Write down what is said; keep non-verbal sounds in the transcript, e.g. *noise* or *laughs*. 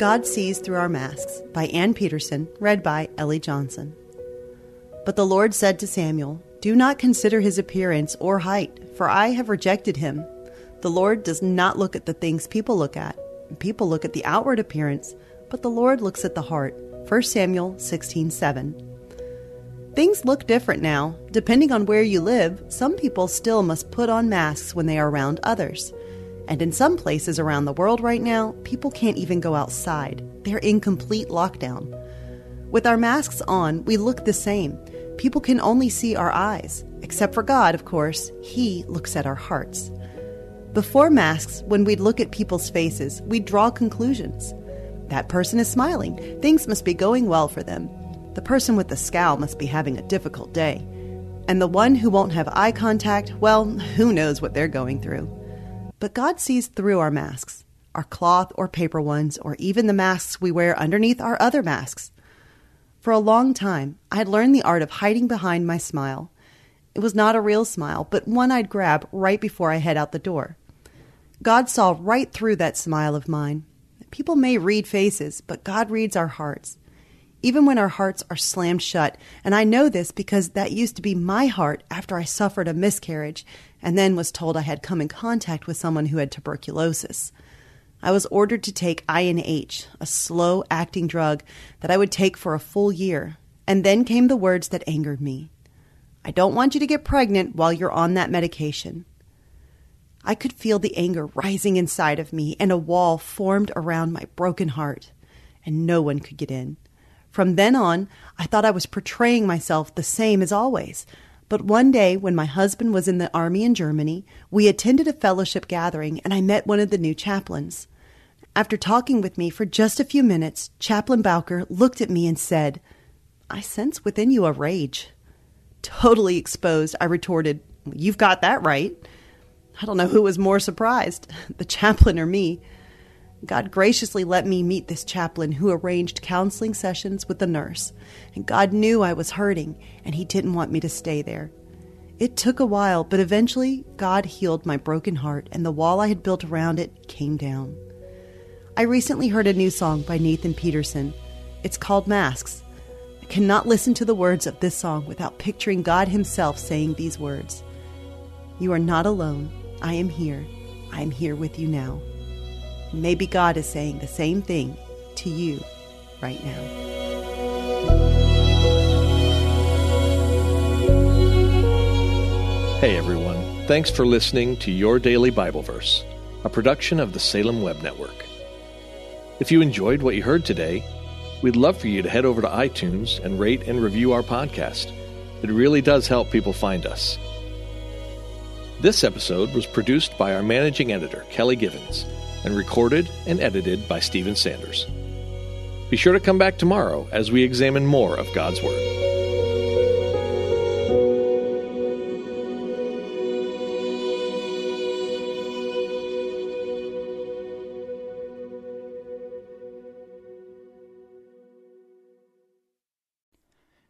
God Sees Through Our Masks by Ann Peterson, read by Ellie Johnson. But the Lord said to Samuel, Do not consider his appearance or height, for I have rejected him. The Lord does not look at the things people look at. People look at the outward appearance, but the Lord looks at the heart. 1 Samuel 16:7. Things look different now. Depending on where you live, some people still must put on masks when they are around others. And in some places around the world right now, people can't even go outside. They're in complete lockdown. With our masks on, we look the same. People can only see our eyes. Except for God, of course, He looks at our hearts. Before masks, when we'd look at people's faces, we'd draw conclusions. That person is smiling. Things must be going well for them. The person with the scowl must be having a difficult day. And the one who won't have eye contact, well, who knows what they're going through. But God sees through our masks, our cloth or paper ones, or even the masks we wear underneath our other masks. For a long time, I had learned the art of hiding behind my smile. It was not a real smile, but one I'd grab right before I head out the door. God saw right through that smile of mine. People may read faces, but God reads our hearts even when our hearts are slammed shut. And I know this because that used to be my heart after I suffered a miscarriage and then was told I had come in contact with someone who had tuberculosis. I was ordered to take INH, a slow acting drug that I would take for a full year. And then came the words that angered me I don't want you to get pregnant while you're on that medication. I could feel the anger rising inside of me, and a wall formed around my broken heart, and no one could get in. From then on, I thought I was portraying myself the same as always. But one day, when my husband was in the army in Germany, we attended a fellowship gathering and I met one of the new chaplains. After talking with me for just a few minutes, Chaplain Bowker looked at me and said, I sense within you a rage. Totally exposed, I retorted, You've got that right. I don't know who was more surprised, *laughs* the chaplain or me. God graciously let me meet this chaplain who arranged counseling sessions with the nurse. And God knew I was hurting, and He didn't want me to stay there. It took a while, but eventually God healed my broken heart, and the wall I had built around it came down. I recently heard a new song by Nathan Peterson. It's called Masks. I cannot listen to the words of this song without picturing God Himself saying these words You are not alone. I am here. I am here with you now. Maybe God is saying the same thing to you right now. Hey everyone, thanks for listening to Your Daily Bible Verse, a production of the Salem Web Network. If you enjoyed what you heard today, we'd love for you to head over to iTunes and rate and review our podcast. It really does help people find us. This episode was produced by our managing editor, Kelly Givens and recorded and edited by Stephen Sanders. Be sure to come back tomorrow as we examine more of God's Word.